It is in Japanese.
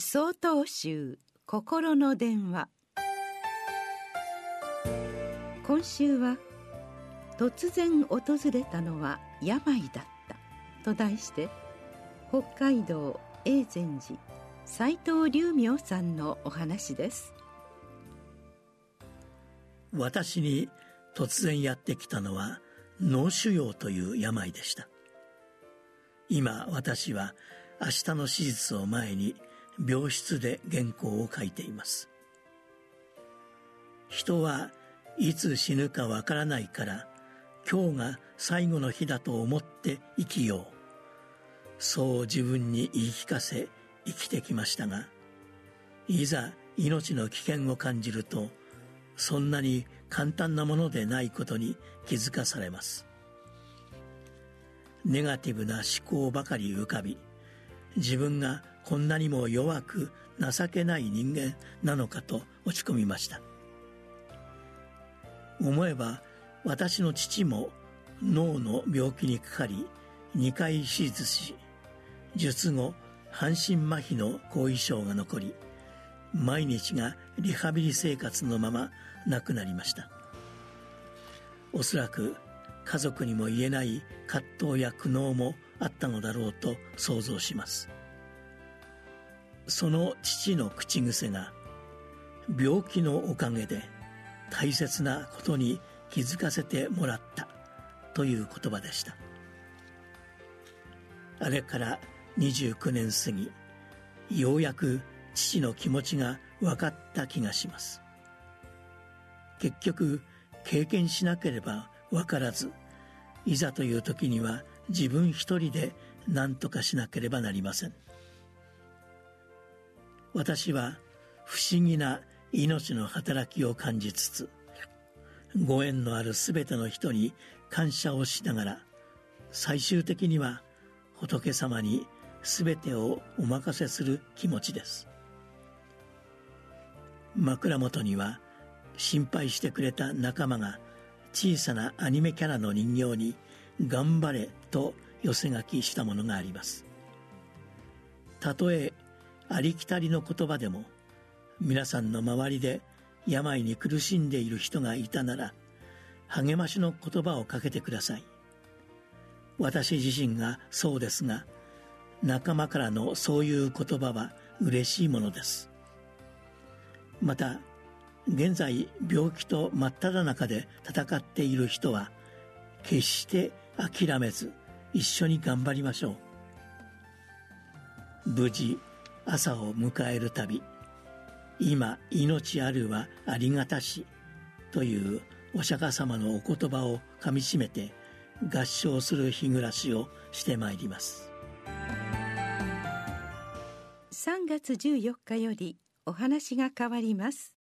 総統集心の電話。今週は「突然訪れたのは病だった」と題して北海道永禅寺斎藤龍明さんのお話です。私に突然やってきたのは脳腫瘍という病でした。今私は明日の手術を前に病室で原稿を書いています。人はいつ死ぬかわからないから今日が最後の日だと思って生きよう。そう自分に言い聞かせ生きてきましたがいざ命の危険を感じるとそんなに簡単なものでないことに気づかされます。ネガティブな思考ばかり浮かび自分がこんなにも弱く情けない人間なのかと落ち込みました。思えば私の父も脳の病気にかかり2回手術し術後半身麻痺の後遺症が残り毎日がリハビリ生活のまま亡くなりました。おそらく家族にも言えない葛藤や苦悩もあったのだろうと想像します。その父の口癖が病気のおかげで大切なことに気づかせてもらったという言葉でした。あれから29年過ぎようやく父の気持ちが分かった気がします。結局経験しなければ分からずいざという時には自分一人で何とかしなければなりません。私は不思議な命の働きを感じつつご縁のある全ての人に感謝をしながら最終的には仏様に全てをお任せする気持ちです。枕元には心配してくれた仲間が小さなアニメキャラの人形に「頑張れ」と寄せ書きしたものがあります。たとえありきたりの言葉でも皆さんの周りで病に苦しんでいる人がいたなら励ましの言葉をかけてください。私自身がそうですが仲間からのそういう言葉は嬉しいものです。また現在病気と真っ只中で戦っている人は決して諦めず一緒に頑張りましょう。無事朝を迎えるたび今命あるはありがたしというお釈迦様のお言葉をかみしめて合唱する日暮らしをしてまいります。3月14日よりお話が変わります。